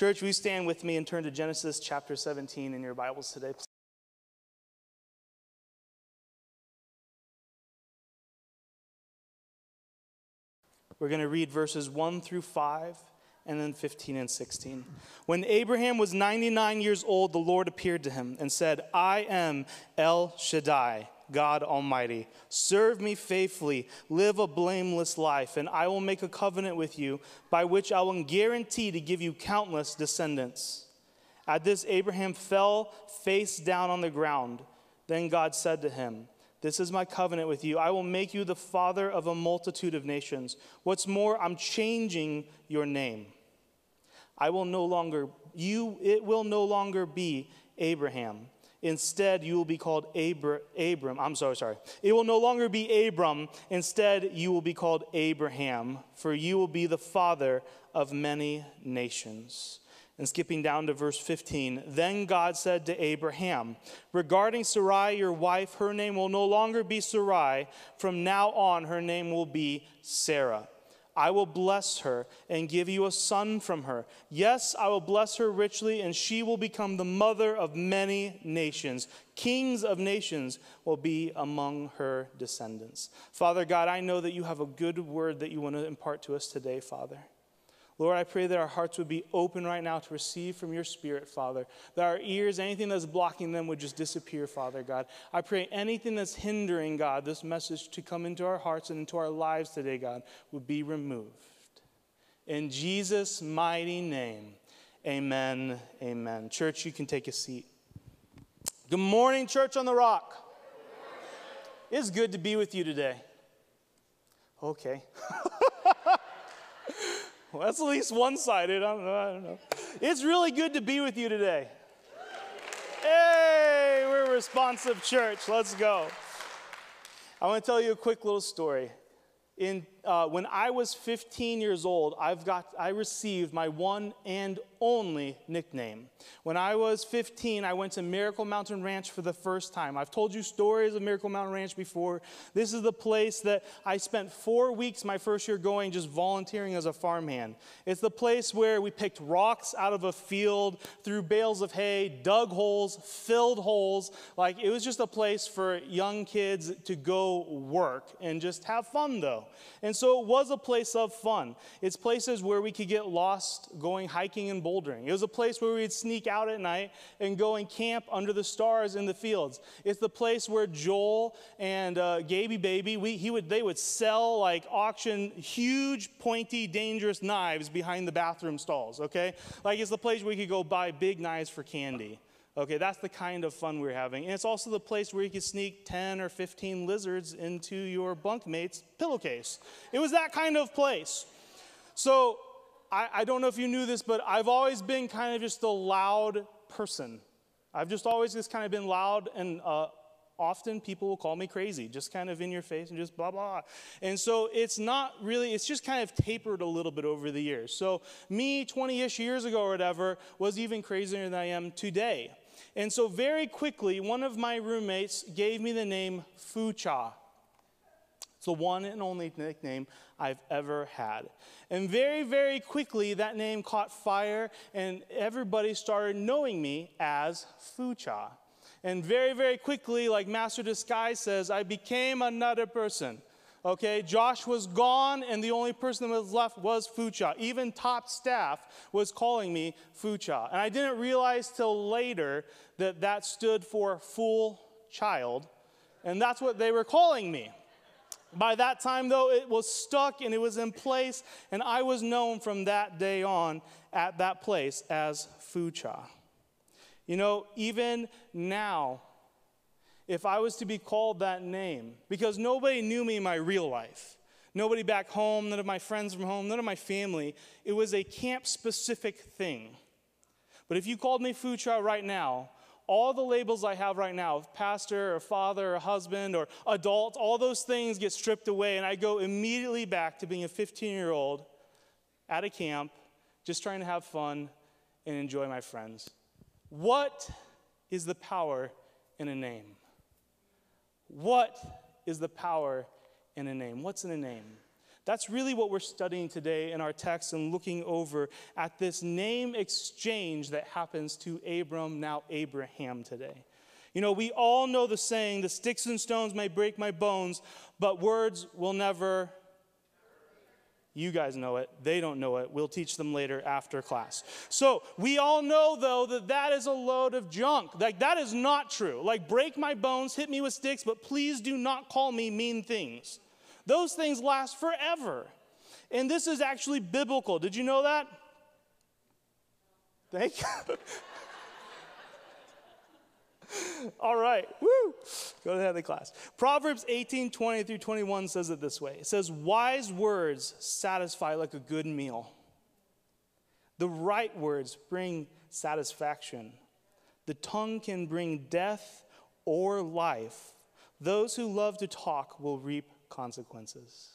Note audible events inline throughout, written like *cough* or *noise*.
Church, we stand with me and turn to Genesis chapter 17 in your Bibles today. We're going to read verses 1 through 5 and then 15 and 16. When Abraham was 99 years old, the Lord appeared to him and said, I am El Shaddai, God Almighty. Serve me faithfully, live a blameless life, and I will make a covenant with you by which I will guarantee to give you countless descendants. At this, Abraham fell face down on the ground. Then God said to him, this is my covenant with you. I will make you the father of a multitude of nations. What's more, I'm changing your name. I will no longer, you, it will no longer be Abraham. Instead, you will be called Abra, Abram. I'm sorry, sorry. It will no longer be Abram. Instead, you will be called Abraham, for you will be the father of many nations. And skipping down to verse 15, then God said to Abraham, Regarding Sarai, your wife, her name will no longer be Sarai. From now on, her name will be Sarah. I will bless her and give you a son from her. Yes, I will bless her richly, and she will become the mother of many nations. Kings of nations will be among her descendants. Father God, I know that you have a good word that you want to impart to us today, Father. Lord, I pray that our hearts would be open right now to receive from your Spirit, Father. That our ears, anything that's blocking them, would just disappear, Father God. I pray anything that's hindering, God, this message to come into our hearts and into our lives today, God, would be removed. In Jesus' mighty name, amen. Amen. Church, you can take a seat. Good morning, Church on the Rock. It's good to be with you today. Okay. *laughs* Well, that's at least one sided. I, I don't know. It's really good to be with you today. Hey, we're a responsive church. Let's go. I want to tell you a quick little story in, uh, when I was 15 years old, I've got, I received my one and only nickname. When I was 15, I went to Miracle Mountain Ranch for the first time. I've told you stories of Miracle Mountain Ranch before. This is the place that I spent four weeks my first year going just volunteering as a farmhand. It's the place where we picked rocks out of a field, threw bales of hay, dug holes, filled holes. Like it was just a place for young kids to go work and just have fun, though. And so it was a place of fun. It's places where we could get lost going hiking and bouldering. It was a place where we'd sneak out at night and go and camp under the stars in the fields. It's the place where Joel and uh, Gaby Baby, we, he would, they would sell like auction huge, pointy, dangerous knives behind the bathroom stalls, okay? Like it's the place where we could go buy big knives for candy. Okay, that's the kind of fun we're having. And it's also the place where you can sneak 10 or 15 lizards into your bunkmate's pillowcase. It was that kind of place. So I, I don't know if you knew this, but I've always been kind of just a loud person. I've just always just kind of been loud and uh, often people will call me crazy, just kind of in your face and just blah, blah. And so it's not really, it's just kind of tapered a little bit over the years. So me 20 ish years ago or whatever was even crazier than I am today. And so, very quickly, one of my roommates gave me the name Fucha. It's the one and only nickname I've ever had. And very, very quickly, that name caught fire, and everybody started knowing me as Fucha. And very, very quickly, like Master Disguise says, I became another person. Okay, Josh was gone, and the only person that was left was Fucha. Even top staff was calling me Fucha. And I didn't realize till later that that stood for full child, and that's what they were calling me. By that time, though, it was stuck and it was in place, and I was known from that day on at that place as Fucha. You know, even now, if I was to be called that name, because nobody knew me in my real life. Nobody back home, none of my friends from home, none of my family. It was a camp specific thing. But if you called me Fucha right now, all the labels I have right now, pastor or father or husband or adult, all those things get stripped away, and I go immediately back to being a 15 year old at a camp, just trying to have fun and enjoy my friends. What is the power in a name? What is the power in a name? What's in a name? That's really what we're studying today in our text and looking over at this name exchange that happens to Abram, now Abraham, today. You know, we all know the saying, the sticks and stones may break my bones, but words will never. You guys know it. They don't know it. We'll teach them later after class. So, we all know, though, that that is a load of junk. Like, that is not true. Like, break my bones, hit me with sticks, but please do not call me mean things. Those things last forever. And this is actually biblical. Did you know that? Thank you. *laughs* *laughs* All right, woo! Go to the head of the class. Proverbs 18 20 through 21 says it this way It says, Wise words satisfy like a good meal. The right words bring satisfaction. The tongue can bring death or life. Those who love to talk will reap consequences.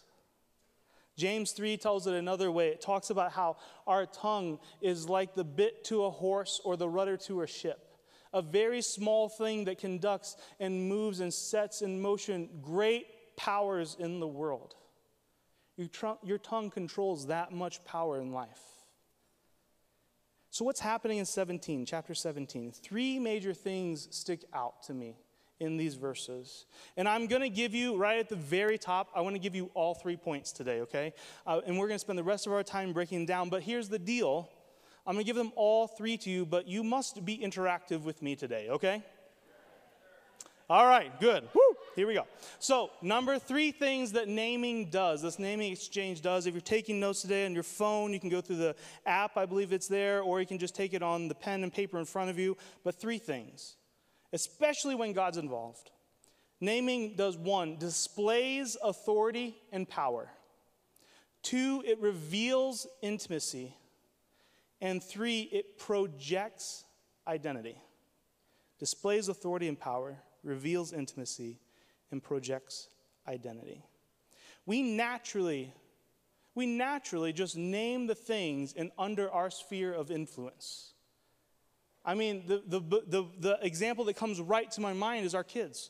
James 3 tells it another way. It talks about how our tongue is like the bit to a horse or the rudder to a ship a very small thing that conducts and moves and sets in motion great powers in the world. Your, tr- your tongue controls that much power in life. So, what's happening in 17, chapter 17? Three major things stick out to me in these verses. And I'm going to give you, right at the very top, I want to give you all three points today, okay? Uh, and we're going to spend the rest of our time breaking down. But here's the deal I'm going to give them all three to you, but you must be interactive with me today, okay? All right, good. Woo! Here we go. So, number three things that naming does, this naming exchange does. If you're taking notes today on your phone, you can go through the app, I believe it's there, or you can just take it on the pen and paper in front of you. But three things, especially when God's involved. Naming does one, displays authority and power. Two, it reveals intimacy. And three, it projects identity, displays authority and power, reveals intimacy, and projects identity. We naturally, we naturally just name the things in under our sphere of influence. I mean, the, the, the, the example that comes right to my mind is our kids.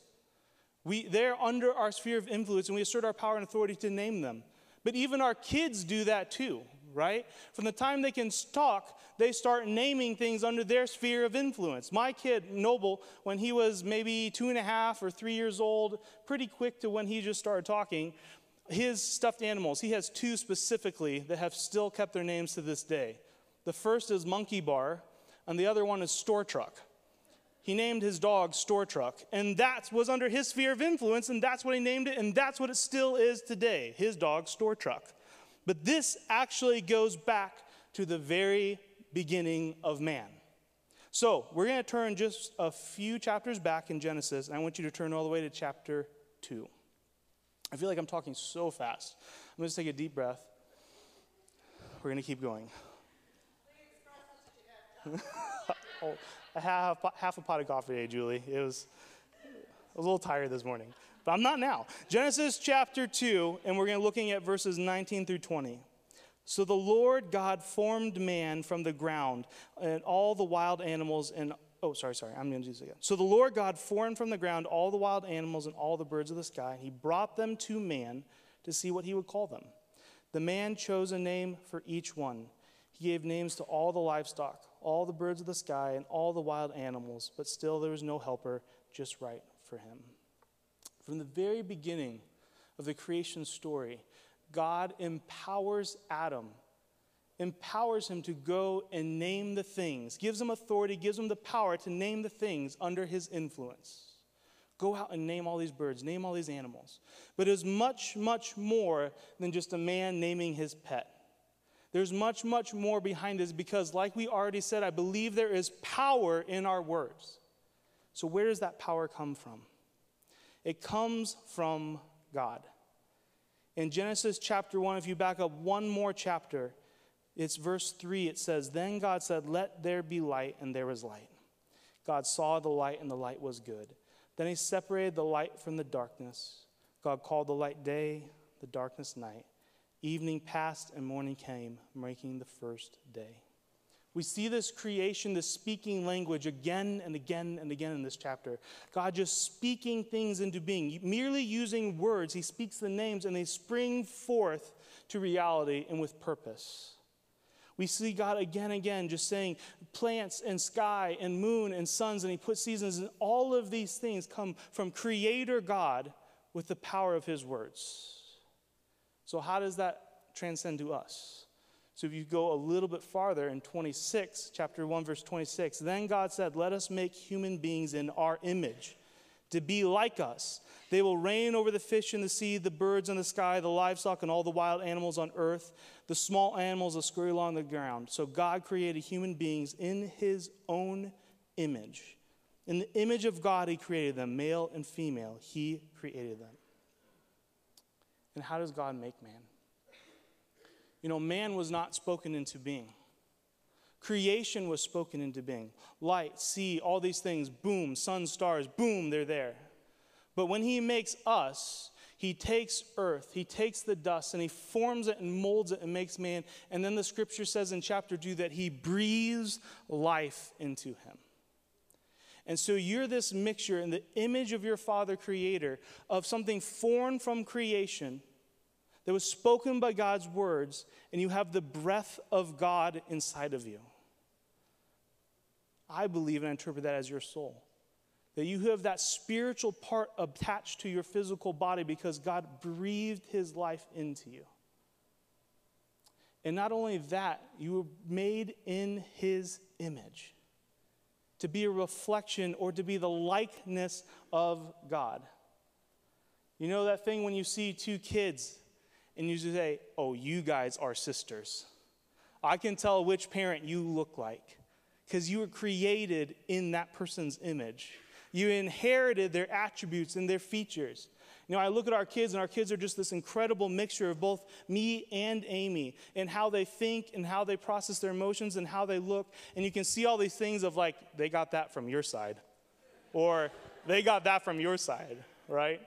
We, they're under our sphere of influence, and we assert our power and authority to name them. But even our kids do that too right? From the time they can talk, they start naming things under their sphere of influence. My kid, Noble, when he was maybe two and a half or three years old, pretty quick to when he just started talking, his stuffed animals, he has two specifically that have still kept their names to this day. The first is Monkey Bar, and the other one is Store Truck. He named his dog Store Truck, and that was under his sphere of influence, and that's what he named it, and that's what it still is today his dog Store Truck. But this actually goes back to the very beginning of man. So we're going to turn just a few chapters back in Genesis, and I want you to turn all the way to chapter 2. I feel like I'm talking so fast. I'm going to take a deep breath. We're going to keep going. *laughs* oh, I have half a pot of coffee today, Julie. It was, was a little tired this morning but I'm not now. Genesis chapter 2, and we're going to looking at verses 19 through 20. So the Lord God formed man from the ground and all the wild animals and oh sorry sorry I'm going to do this again. So the Lord God formed from the ground all the wild animals and all the birds of the sky and he brought them to man to see what he would call them. The man chose a name for each one. He gave names to all the livestock, all the birds of the sky and all the wild animals, but still there was no helper just right for him. From the very beginning of the creation story, God empowers Adam, empowers him to go and name the things, gives him authority, gives him the power to name the things under his influence. Go out and name all these birds, name all these animals. But it is much, much more than just a man naming his pet. There's much, much more behind this because, like we already said, I believe there is power in our words. So, where does that power come from? It comes from God. In Genesis chapter 1, if you back up one more chapter, it's verse 3. It says, Then God said, Let there be light, and there was light. God saw the light, and the light was good. Then he separated the light from the darkness. God called the light day, the darkness night. Evening passed, and morning came, making the first day. We see this creation, this speaking language again and again and again in this chapter. God just speaking things into being. Merely using words, He speaks the names and they spring forth to reality and with purpose. We see God again and again just saying plants and sky and moon and suns, and He puts seasons, and all of these things come from Creator God with the power of His words. So, how does that transcend to us? So if you go a little bit farther in 26, chapter 1, verse 26, then God said, Let us make human beings in our image to be like us. They will reign over the fish in the sea, the birds in the sky, the livestock, and all the wild animals on earth, the small animals that scurry along the ground. So God created human beings in his own image. In the image of God, he created them, male and female. He created them. And how does God make man? You know, man was not spoken into being. Creation was spoken into being. Light, sea, all these things, boom, sun, stars, boom, they're there. But when he makes us, he takes earth, he takes the dust, and he forms it and molds it and makes man. And then the scripture says in chapter 2 that he breathes life into him. And so you're this mixture in the image of your Father Creator of something formed from creation that was spoken by God's words, and you have the breath of God inside of you. I believe and I interpret that as your soul. That you have that spiritual part attached to your physical body because God breathed his life into you. And not only that, you were made in his image to be a reflection or to be the likeness of God. You know that thing when you see two kids and you say, Oh, you guys are sisters. I can tell which parent you look like because you were created in that person's image. You inherited their attributes and their features. You know, I look at our kids, and our kids are just this incredible mixture of both me and Amy, and how they think, and how they process their emotions, and how they look. And you can see all these things of like, they got that from your side, or they got that from your side, right?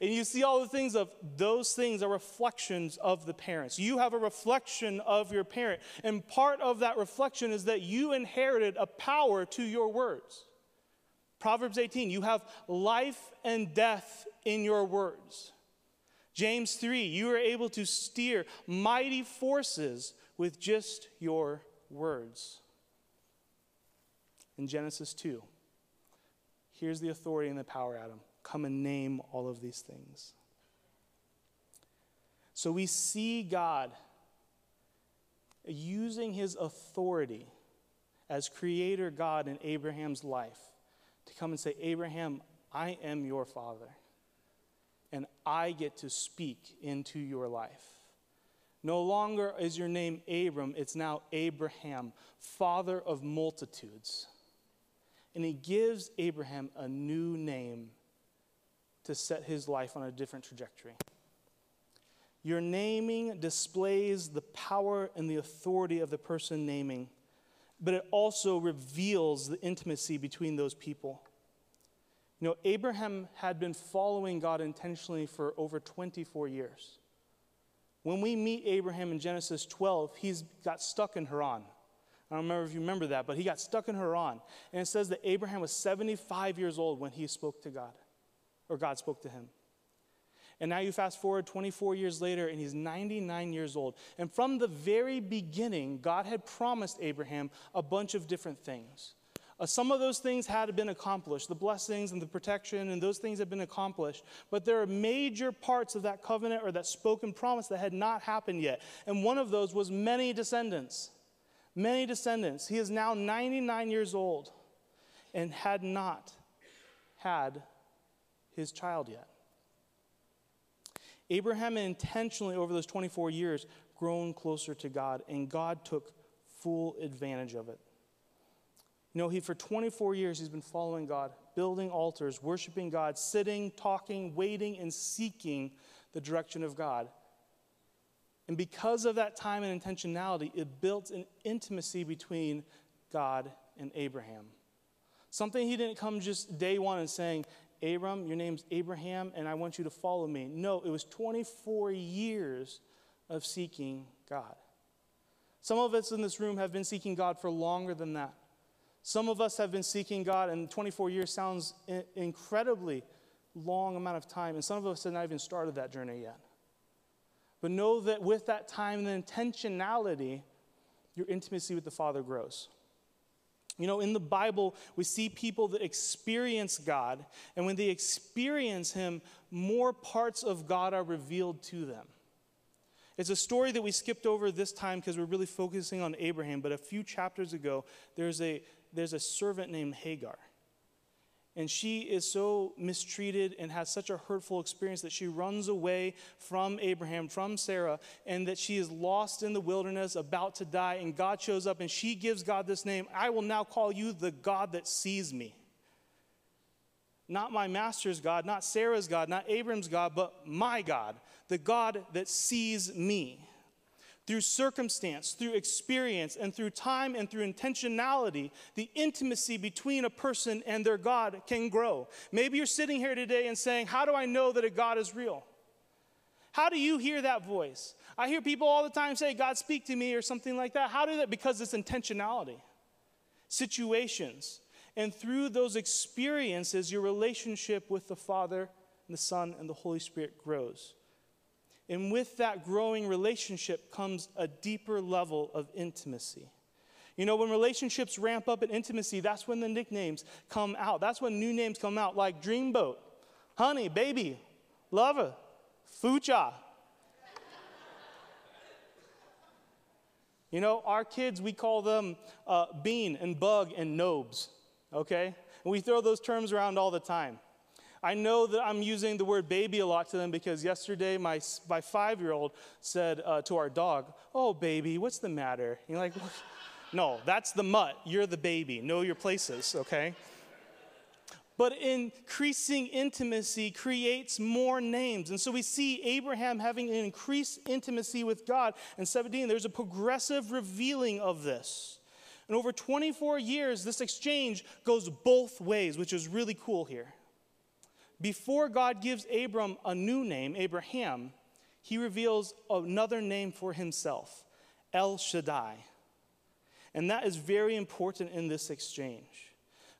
And you see all the things of those things are reflections of the parents. You have a reflection of your parent. And part of that reflection is that you inherited a power to your words. Proverbs 18, you have life and death in your words. James 3, you are able to steer mighty forces with just your words. In Genesis 2, here's the authority and the power, Adam come and name all of these things. So we see God using his authority as creator God in Abraham's life to come and say, Abraham, I am your father, and I get to speak into your life. No longer is your name Abram, it's now Abraham, father of multitudes. And he gives Abraham a new name to set his life on a different trajectory. Your naming displays the power and the authority of the person naming, but it also reveals the intimacy between those people. You know, Abraham had been following God intentionally for over 24 years. When we meet Abraham in Genesis 12, he's got stuck in Haran. I don't remember if you remember that, but he got stuck in Haran. And it says that Abraham was 75 years old when he spoke to God or God spoke to him. And now you fast forward 24 years later, and he's 99 years old. And from the very beginning, God had promised Abraham a bunch of different things. Uh, some of those things had been accomplished, the blessings and the protection, and those things had been accomplished. But there are major parts of that covenant or that spoken promise that had not happened yet. And one of those was many descendants. Many descendants. He is now 99 years old and had not had his child yet. Abraham intentionally, over those 24 years, grown closer to God, and God took full advantage of it. You know, he for 24 years he's been following God, building altars, worshiping God, sitting, talking, waiting, and seeking the direction of God. And because of that time and intentionality, it built an intimacy between God and Abraham. Something he didn't come just day one and saying, Abram, your name's Abraham, and I want you to follow me. No, it was 24 years of seeking God. Some of us in this room have been seeking God for longer than that. Some of us have been seeking God, and 24 years sounds incredibly long amount of time, and some of us have not even started that journey yet. But know that with that time and the intentionality, your intimacy with the Father grows. You know, in the Bible, we see people that experience God, and when they experience Him, more parts of God are revealed to them. It's a story that we skipped over this time because we're really focusing on Abraham, but a few chapters ago, there's a, there's a servant named Hagar. And she is so mistreated and has such a hurtful experience that she runs away from Abraham, from Sarah, and that she is lost in the wilderness, about to die. And God shows up and she gives God this name I will now call you the God that sees me. Not my master's God, not Sarah's God, not Abram's God, but my God, the God that sees me through circumstance, through experience, and through time and through intentionality, the intimacy between a person and their God can grow. Maybe you're sitting here today and saying, How do I know that a God is real? How do you hear that voice? I hear people all the time say, God, speak to me, or something like that. How do that? Because it's intentionality, situations. And through those experiences, your relationship with the Father, and the Son, and the Holy Spirit grows. And with that growing relationship comes a deeper level of intimacy. You know, when relationships ramp up in intimacy, that's when the nicknames come out. That's when new names come out, like Dreamboat, Honey, Baby, Lover, Fucha. you know, our kids, we call them uh, Bean and Bug and Nobes, okay? And we throw those terms around all the time. I know that I'm using the word baby a lot to them because yesterday my, my five year old said uh, to our dog, Oh, baby, what's the matter? You're like, *laughs* No, that's the mutt. You're the baby. Know your places, okay? But increasing intimacy creates more names. And so we see Abraham having an increased intimacy with God. And 17, there's a progressive revealing of this. And over 24 years, this exchange goes both ways, which is really cool here. Before God gives Abram a new name, Abraham, he reveals another name for himself, El Shaddai. And that is very important in this exchange.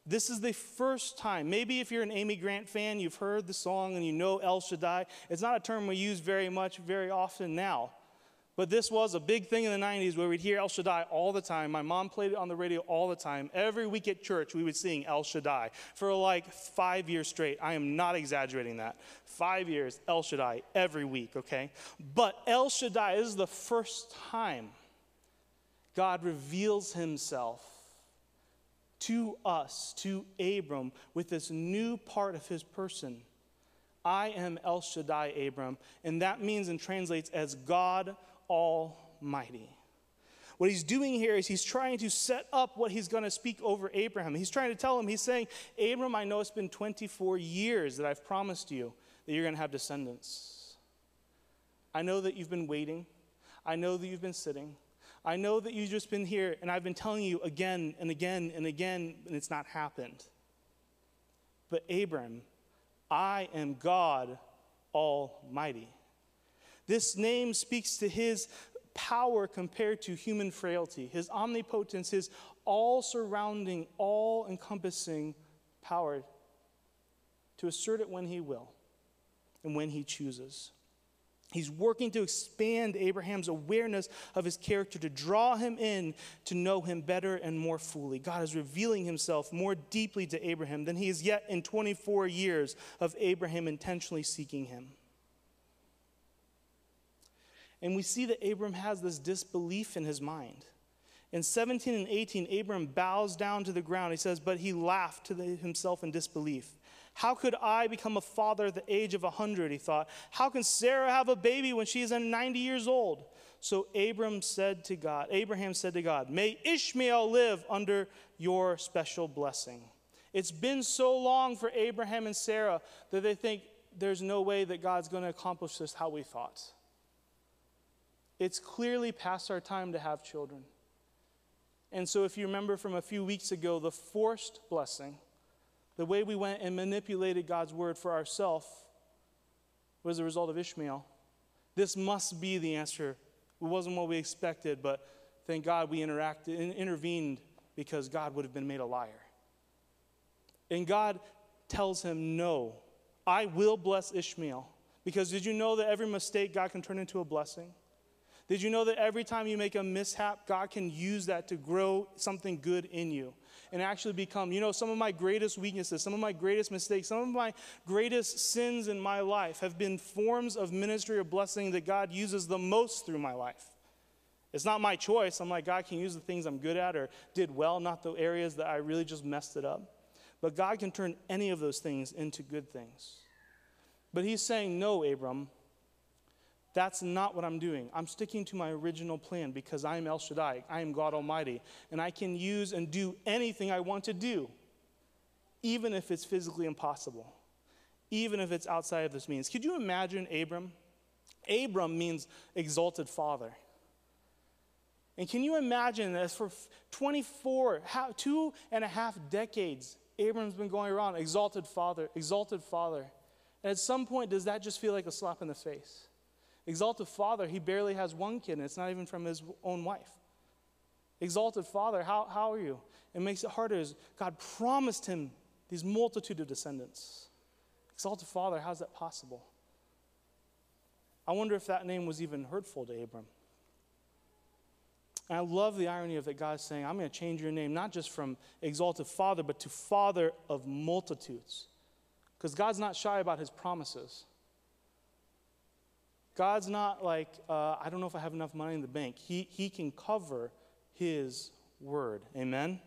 This is the first time, maybe if you're an Amy Grant fan, you've heard the song and you know El Shaddai. It's not a term we use very much, very often now. But this was a big thing in the 90s where we'd hear El Shaddai all the time. My mom played it on the radio all the time. Every week at church, we would sing El Shaddai for like five years straight. I am not exaggerating that. Five years, El Shaddai, every week, okay? But El Shaddai is the first time God reveals himself to us, to Abram, with this new part of his person. I am El Shaddai, Abram. And that means and translates as God Almighty. What he's doing here is he's trying to set up what he's going to speak over Abraham. He's trying to tell him, he's saying, Abram, I know it's been 24 years that I've promised you that you're going to have descendants. I know that you've been waiting. I know that you've been sitting. I know that you've just been here, and I've been telling you again and again and again, and it's not happened. But Abram, I am God Almighty. This name speaks to his power compared to human frailty, his omnipotence, his all surrounding, all encompassing power to assert it when he will and when he chooses. He's working to expand Abraham's awareness of his character, to draw him in to know him better and more fully. God is revealing himself more deeply to Abraham than he is yet in 24 years of Abraham intentionally seeking him. And we see that Abram has this disbelief in his mind. In 17 and 18, Abram bows down to the ground. He says, But he laughed to the, himself in disbelief. How could I become a father at the age of 100? He thought. How can Sarah have a baby when she is 90 years old? So Abram said to God, Abraham said to God, May Ishmael live under your special blessing. It's been so long for Abraham and Sarah that they think there's no way that God's going to accomplish this how we thought. It's clearly past our time to have children. And so, if you remember from a few weeks ago, the forced blessing, the way we went and manipulated God's word for ourselves, was a result of Ishmael. This must be the answer. It wasn't what we expected, but thank God we interacted, and intervened because God would have been made a liar. And God tells him, No, I will bless Ishmael. Because did you know that every mistake God can turn into a blessing? Did you know that every time you make a mishap, God can use that to grow something good in you and actually become, you know, some of my greatest weaknesses, some of my greatest mistakes, some of my greatest sins in my life have been forms of ministry or blessing that God uses the most through my life. It's not my choice. I'm like, God can use the things I'm good at or did well, not the areas that I really just messed it up. But God can turn any of those things into good things. But He's saying, no, Abram, that's not what I'm doing. I'm sticking to my original plan because I am El Shaddai. I am God Almighty. And I can use and do anything I want to do, even if it's physically impossible, even if it's outside of this means. Could you imagine Abram? Abram means exalted father. And can you imagine that for 24, two and a half decades, Abram's been going around, exalted father, exalted father. And at some point, does that just feel like a slap in the face? Exalted Father, he barely has one kid, and it's not even from his own wife. Exalted Father, how, how are you? It makes it harder as God promised him these multitude of descendants. Exalted Father, how's that possible? I wonder if that name was even hurtful to Abram. And I love the irony of that God saying, I'm going to change your name, not just from exalted Father, but to Father of multitudes. Because God's not shy about his promises. God's not like, uh, I don't know if I have enough money in the bank. He, he can cover His word. Amen?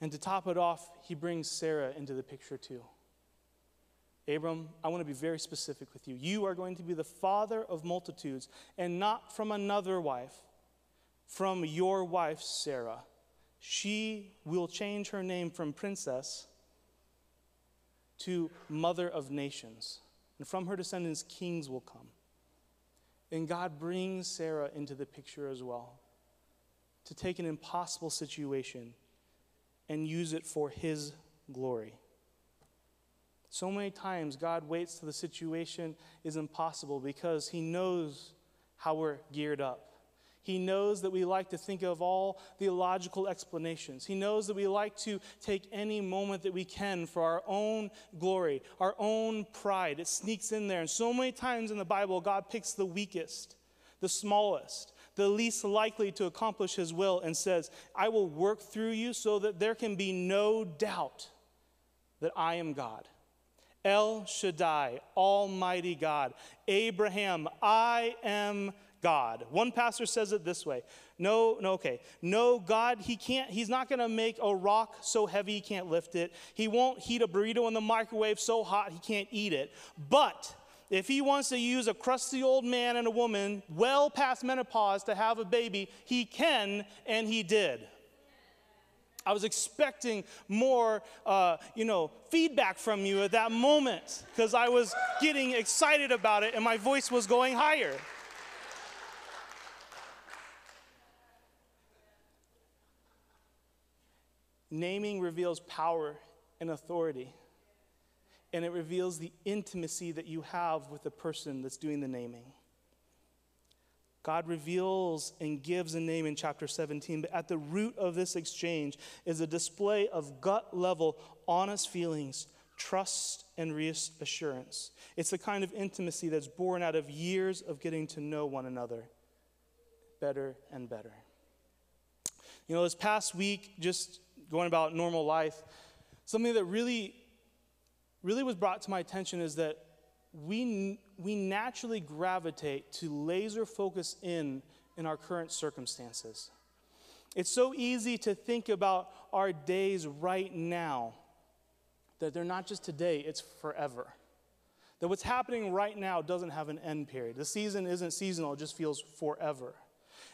And to top it off, He brings Sarah into the picture too. Abram, I want to be very specific with you. You are going to be the father of multitudes, and not from another wife, from your wife, Sarah. She will change her name from princess to mother of nations and from her descendants, kings will come. And God brings Sarah into the picture as well to take an impossible situation and use it for His glory. So many times, God waits till the situation is impossible because He knows how we're geared up. He knows that we like to think of all the logical explanations. He knows that we like to take any moment that we can for our own glory, our own pride. It sneaks in there. And so many times in the Bible, God picks the weakest, the smallest, the least likely to accomplish his will and says, I will work through you so that there can be no doubt that I am God. El Shaddai, Almighty God. Abraham, I am God. One pastor says it this way No, no, okay. No, God, he can't, he's not going to make a rock so heavy he can't lift it. He won't heat a burrito in the microwave so hot he can't eat it. But if he wants to use a crusty old man and a woman well past menopause to have a baby, he can, and he did. I was expecting more, uh, you know, feedback from you at that moment because I was getting excited about it and my voice was going higher. Naming reveals power and authority, and it reveals the intimacy that you have with the person that's doing the naming. God reveals and gives a name in chapter 17, but at the root of this exchange is a display of gut level, honest feelings, trust, and reassurance. It's the kind of intimacy that's born out of years of getting to know one another better and better. You know, this past week, just going about normal life, something that really, really was brought to my attention is that we, we naturally gravitate to laser focus in in our current circumstances. It's so easy to think about our days right now that they're not just today, it's forever. That what's happening right now doesn't have an end period. The season isn't seasonal, it just feels forever.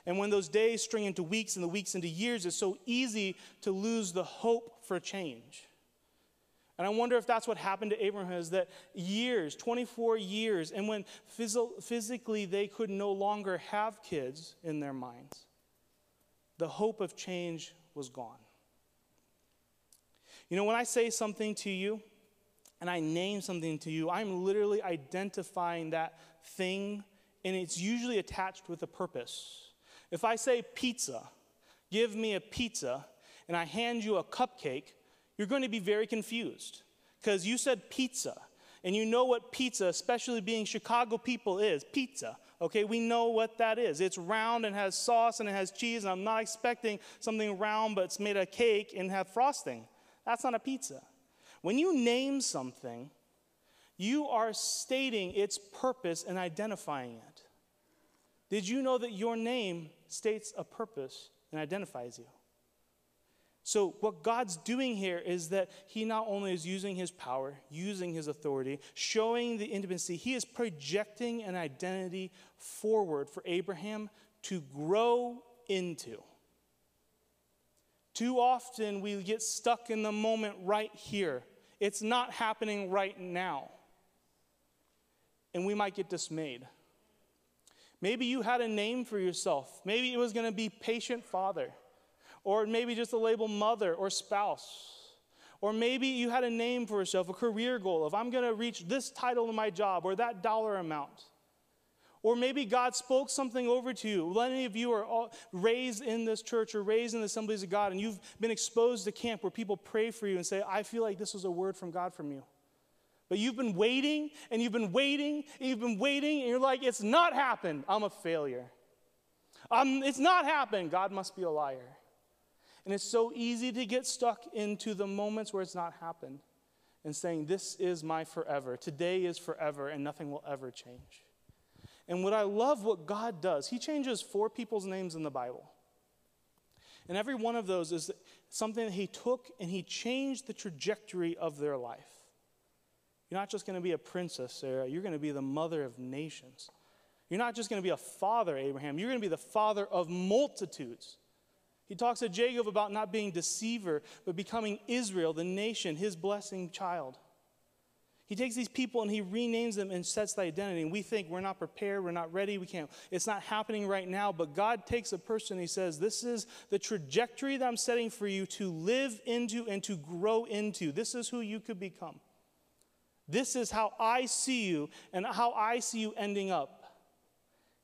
And when those days string into weeks and the weeks into years, it's so easy to lose the hope for change. And I wonder if that's what happened to Abraham is that years, 24 years, and when phys- physically they could no longer have kids in their minds, the hope of change was gone. You know, when I say something to you and I name something to you, I'm literally identifying that thing, and it's usually attached with a purpose. If I say pizza, give me a pizza, and I hand you a cupcake, you're going to be very confused because you said pizza. And you know what pizza, especially being Chicago people, is pizza. Okay, we know what that is. It's round and has sauce and it has cheese, and I'm not expecting something round but it's made of cake and have frosting. That's not a pizza. When you name something, you are stating its purpose and identifying it. Did you know that your name states a purpose and identifies you? So, what God's doing here is that He not only is using His power, using His authority, showing the intimacy, He is projecting an identity forward for Abraham to grow into. Too often we get stuck in the moment right here. It's not happening right now. And we might get dismayed. Maybe you had a name for yourself. Maybe it was going to be patient father or maybe just a label mother or spouse. Or maybe you had a name for yourself, a career goal of I'm going to reach this title in my job or that dollar amount. Or maybe God spoke something over to you. Many of you are raised in this church or raised in the assemblies of God, and you've been exposed to camp where people pray for you and say, I feel like this was a word from God from you. But you've been waiting and you've been waiting and you've been waiting, and you're like, it's not happened. I'm a failure. Um, it's not happened. God must be a liar. And it's so easy to get stuck into the moments where it's not happened and saying, This is my forever. Today is forever, and nothing will ever change. And what I love what God does, He changes four people's names in the Bible. And every one of those is something that He took and He changed the trajectory of their life. You're not just going to be a princess, Sarah, you're going to be the mother of nations. You're not just going to be a father, Abraham, you're going to be the father of multitudes. He talks to Jacob about not being deceiver, but becoming Israel, the nation, his blessing child. He takes these people and he renames them and sets the identity. And we think we're not prepared, we're not ready, we can't, it's not happening right now. But God takes a person he says, This is the trajectory that I'm setting for you to live into and to grow into. This is who you could become. This is how I see you and how I see you ending up.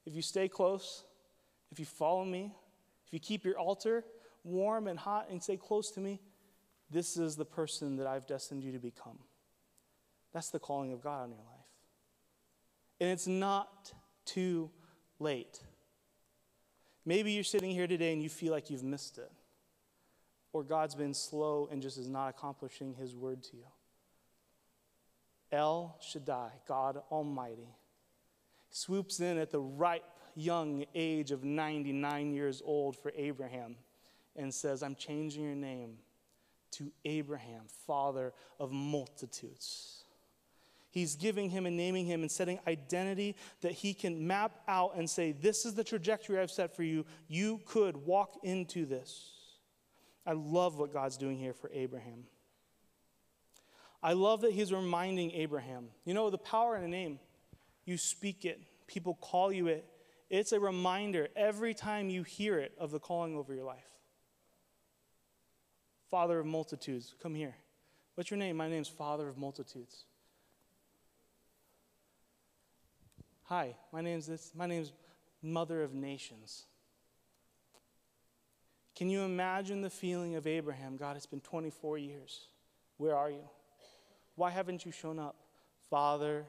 If you stay close, if you follow me, if you keep your altar warm and hot and stay close to me, this is the person that I've destined you to become. That's the calling of God on your life. And it's not too late. Maybe you're sitting here today and you feel like you've missed it, or God's been slow and just is not accomplishing his word to you. El Shaddai, God Almighty, swoops in at the ripe young age of 99 years old for Abraham and says, I'm changing your name to Abraham, father of multitudes. He's giving him and naming him and setting identity that he can map out and say, This is the trajectory I've set for you. You could walk into this. I love what God's doing here for Abraham. I love that he's reminding Abraham, you know, the power in a name, you speak it, people call you it, it's a reminder every time you hear it of the calling over your life. Father of multitudes, come here. What's your name? My name's Father of multitudes. Hi, my name's this. My name's Mother of nations. Can you imagine the feeling of Abraham? God, it's been 24 years. Where are you? Why haven't you shown up? Father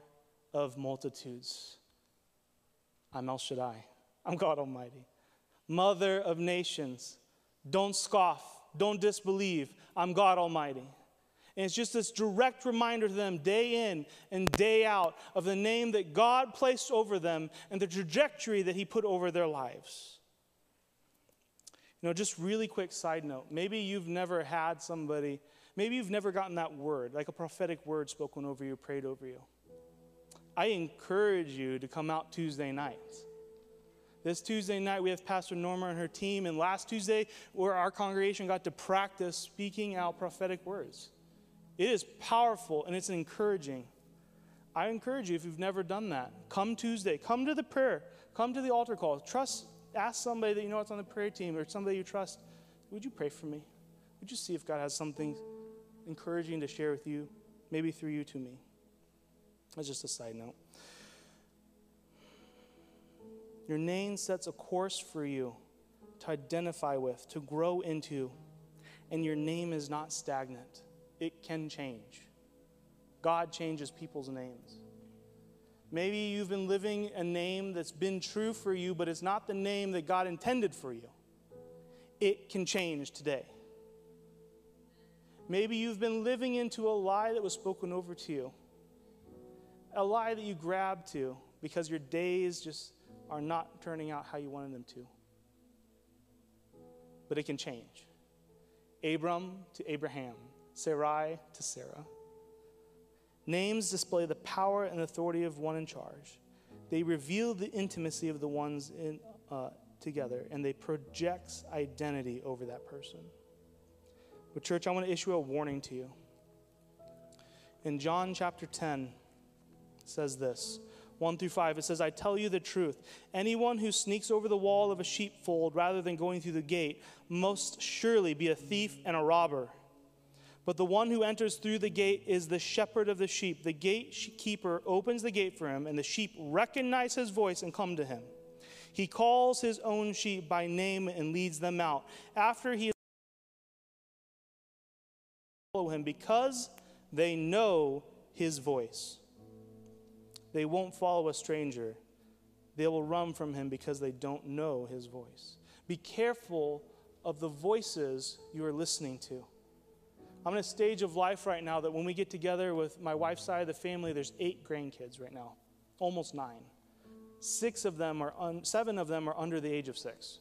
of multitudes. I'm El Shaddai. I'm God Almighty. Mother of nations. Don't scoff. Don't disbelieve. I'm God Almighty. And it's just this direct reminder to them day in and day out of the name that God placed over them and the trajectory that He put over their lives. You know, just really quick side note maybe you've never had somebody, maybe you've never gotten that word, like a prophetic word spoken over you, prayed over you. I encourage you to come out Tuesday nights. This Tuesday night, we have Pastor Norma and her team, and last Tuesday, where our congregation got to practice speaking out prophetic words. It is powerful and it's encouraging. I encourage you, if you've never done that, come Tuesday, come to the prayer, come to the altar call. Trust, ask somebody that you know that's on the prayer team or somebody you trust, would you pray for me? Would you see if God has something encouraging to share with you, maybe through you to me? That's just a side note. Your name sets a course for you to identify with, to grow into, and your name is not stagnant. It can change. God changes people's names. Maybe you've been living a name that's been true for you, but it's not the name that God intended for you. It can change today. Maybe you've been living into a lie that was spoken over to you, a lie that you grabbed to because your days just are not turning out how you wanted them to. But it can change. Abram to Abraham, Sarai to Sarah. Names display the power and authority of one in charge. They reveal the intimacy of the ones in, uh, together, and they project identity over that person. But, church, I want to issue a warning to you. In John chapter 10, says this 1 through 5. It says, I tell you the truth. Anyone who sneaks over the wall of a sheepfold rather than going through the gate must surely be a thief and a robber. But the one who enters through the gate is the shepherd of the sheep. The gatekeeper opens the gate for him, and the sheep recognize his voice and come to him. He calls his own sheep by name and leads them out. After he follow him because they know his voice. They won't follow a stranger. They will run from him because they don't know his voice. Be careful of the voices you are listening to. I'm in a stage of life right now that when we get together with my wife's side of the family, there's eight grandkids right now, almost nine. Six of them are, un- seven of them are under the age of six.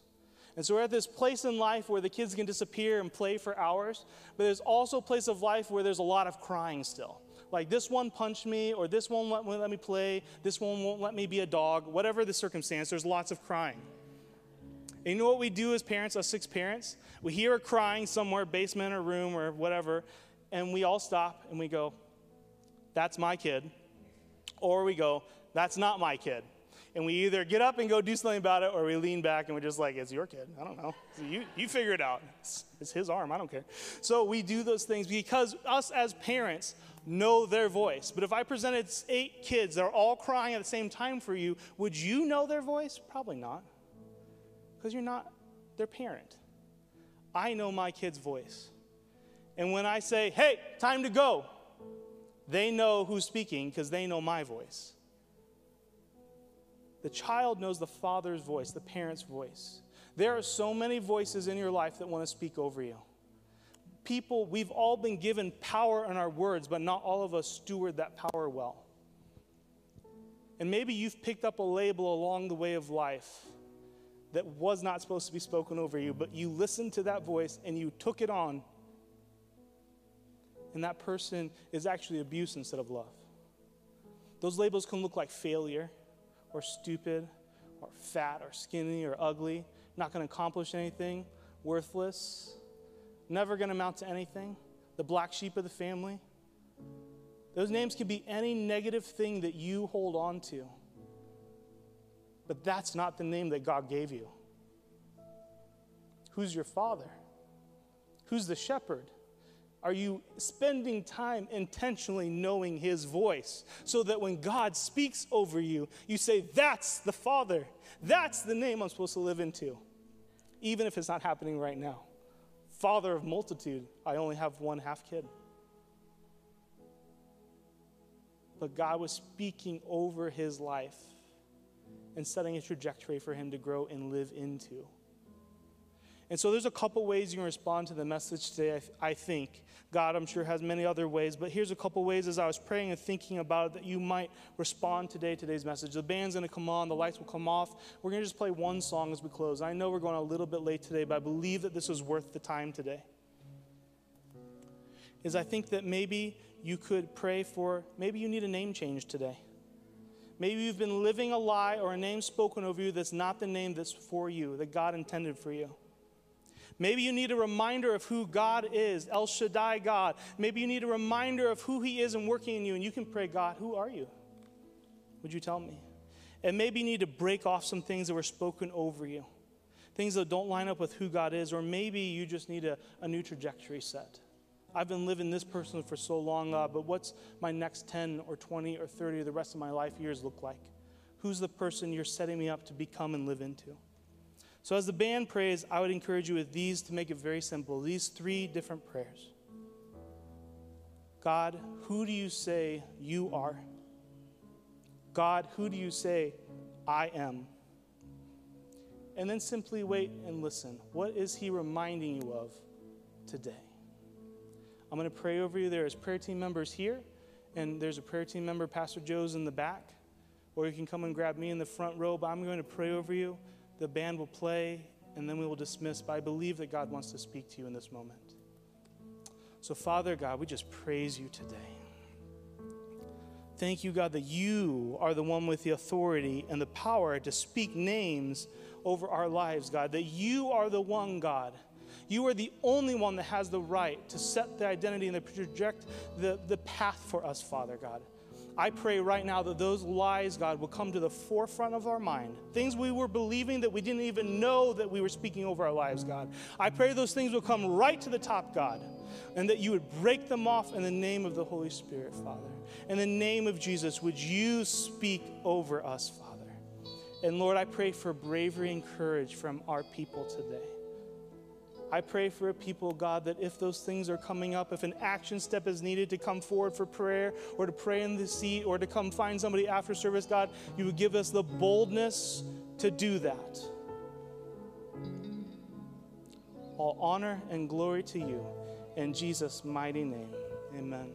And so we're at this place in life where the kids can disappear and play for hours, but there's also a place of life where there's a lot of crying still. Like this one punched me, or this one won't let me play, this one won't let me be a dog, whatever the circumstance, there's lots of crying. And you know what we do as parents, us six parents? We hear a crying somewhere, basement or room or whatever, and we all stop and we go, That's my kid. Or we go, That's not my kid. And we either get up and go do something about it, or we lean back and we're just like, It's your kid. I don't know. You, you figure it out. It's, it's his arm. I don't care. So we do those things because us as parents know their voice. But if I presented eight kids that are all crying at the same time for you, would you know their voice? Probably not because you're not their parent. I know my kid's voice. And when I say, hey, time to go, they know who's speaking because they know my voice. The child knows the father's voice, the parent's voice. There are so many voices in your life that want to speak over you. People, we've all been given power in our words, but not all of us steward that power well. And maybe you've picked up a label along the way of life that was not supposed to be spoken over you, but you listened to that voice and you took it on. And that person is actually abuse instead of love. Those labels can look like failure or stupid or fat or skinny or ugly, not going to accomplish anything, worthless, never going to amount to anything, the black sheep of the family. Those names can be any negative thing that you hold on to. But that's not the name that God gave you. Who's your father? Who's the shepherd? Are you spending time intentionally knowing his voice so that when God speaks over you, you say, That's the Father. That's the name I'm supposed to live into, even if it's not happening right now. Father of multitude, I only have one half kid. But God was speaking over his life and setting a trajectory for him to grow and live into. And so there's a couple ways you can respond to the message today, I, th- I, think. God, I'm sure, has many other ways, but here's a couple ways as I was praying and thinking about it that you might respond today today's message. The band's going to come on, the lights will come off. We're going to just play one song as we close. I know we're going a little bit late today, but I believe that this was worth the time today. Is I think that maybe you could pray for, maybe you need a name change today. Maybe you've been living a lie or a name spoken over you that's not the name that's for you, that God intended for you. Maybe you need a reminder of who God is, El Shaddai God. Maybe you need a reminder of who He is and working in you, and you can pray, God, who are you? Would you tell me? And maybe you need to break off some things that were spoken over you, things that don't line up with who God is, or maybe you just need a, a new trajectory set. I've been living this person for so long, uh, but what's my next 10 or 20 or 30 or the rest of my life years look like? Who's the person you're setting me up to become and live into? So, as the band prays, I would encourage you with these to make it very simple these three different prayers God, who do you say you are? God, who do you say I am? And then simply wait and listen. What is He reminding you of today? I'm going to pray over you. There's prayer team members here, and there's a prayer team member, Pastor Joe's in the back. Or you can come and grab me in the front row, but I'm going to pray over you. The band will play, and then we will dismiss. But I believe that God wants to speak to you in this moment. So, Father God, we just praise you today. Thank you, God, that you are the one with the authority and the power to speak names over our lives, God. That you are the one, God. You are the only one that has the right to set the identity and to project the, the path for us, Father God. I pray right now that those lies, God, will come to the forefront of our mind. Things we were believing that we didn't even know that we were speaking over our lives, God. I pray those things will come right to the top, God, and that you would break them off in the name of the Holy Spirit, Father. In the name of Jesus, would you speak over us, Father? And Lord, I pray for bravery and courage from our people today. I pray for a people, God, that if those things are coming up, if an action step is needed to come forward for prayer or to pray in the seat or to come find somebody after service, God, you would give us the boldness to do that. All honor and glory to you. In Jesus' mighty name, amen.